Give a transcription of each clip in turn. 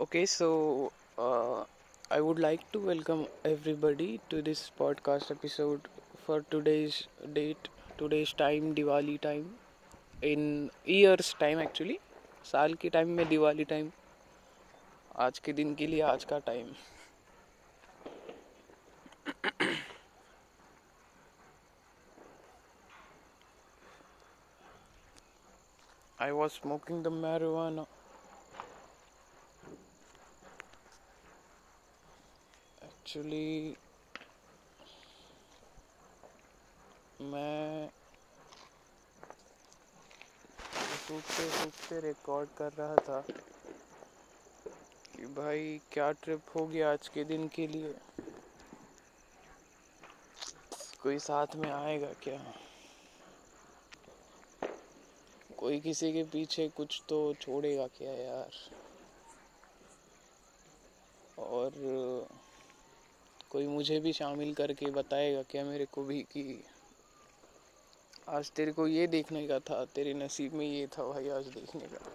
Okay, so uh, I would like to welcome everybody to this podcast episode for today's date, today's time, Diwali time, in years time actually, साल के time में Diwali time आज के दिन के लिए आज का time I was smoking the marijuana. Actually, मैं सूखते सूखते रिकॉर्ड कर रहा था कि भाई क्या ट्रिप हो गया आज के दिन के लिए। कोई साथ में आएगा क्या? कोई किसी के पीछे कुछ तो छोड़ेगा क्या यार? और कोई मुझे भी शामिल करके बताएगा क्या मेरे को भी कि आज तेरे को ये देखने का था, तेरे नसीब में ये था भाई आज देखने का।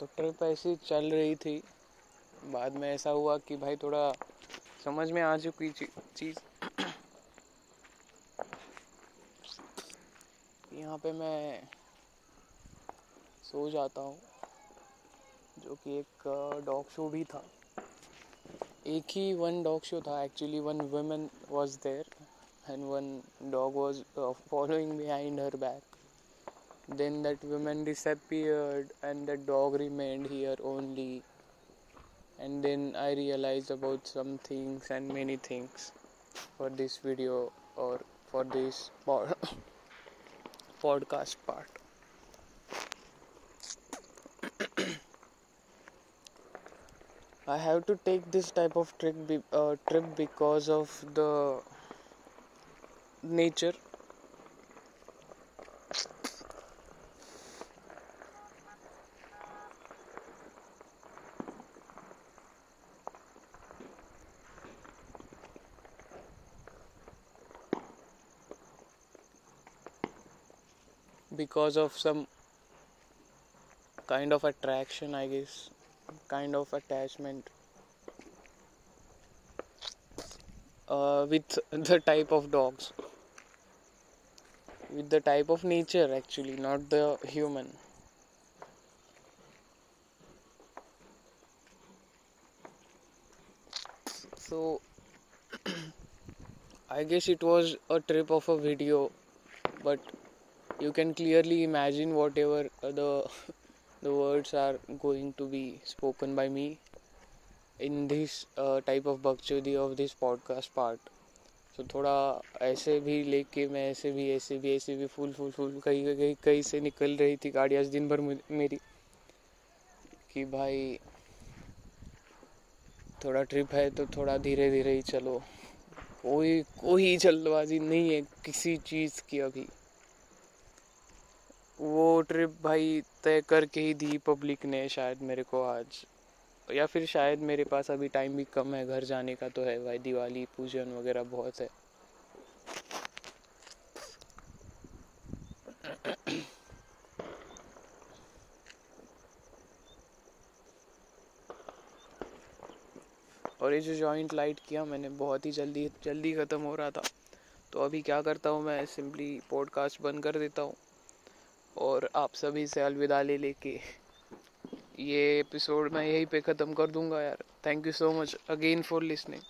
तो ट्रिप ऐसी चल रही थी। बाद में ऐसा हुआ कि भाई थोड़ा समझ में आ चुकी चीज़। यहाँ पे मैं सो जाता हूँ, जो कि एक डॉग शो भी था। एक ही वन डॉग शो था actually one women was there and one dog was following behind her back Then that woman disappeared and the dog remained here only. And then I realized about some things and many things for this video or for this pod- podcast part. I have to take this type of trip, be- uh, trip because of the nature because of some kind of attraction, I guess, kind of attachment. Uh, with the type of dogs, with the type of nature, actually, not the human. So, I guess it was a trip of a video, but you can clearly imagine whatever the the words are going to be spoken by me in this uh, type of बकचोदी of this podcast part तो so थोड़ा ऐसे भी लेके मैं ऐसे भी ऐसे भी ऐसे भी फुल फुल फुल कहीं कहीं कहीं से निकल रही थी गाड़ी आज दिन भर मेरी कि भाई थोड़ा ट्रिप है तो थोड़ा धीरे धीरे ही चलो कोई कोई जल्दबाजी नहीं है किसी चीज़ की अभी वो ट्रिप भाई तय करके ही दी पब्लिक ने शायद मेरे को आज। या फिर शायद मेरे पास अभी टाइम भी कम है, घर जाने का तो है भाई, दिवाली, पूजन वगैरह बहुत है। और ये जो जॉइंट लाइट किया मैंने, बहुत ही जल्दी जल्दी ख़त्म हो रहा था। तो अभी क्या करता हूँ मैं सिंपली पॉडकास्ट बंद कर देता हूँ। और आप सभी से अलविदा ले लेके ये एपिसोड मैं यहीं पे ख़त्म कर दूँगा यार। Thank you so much again for listening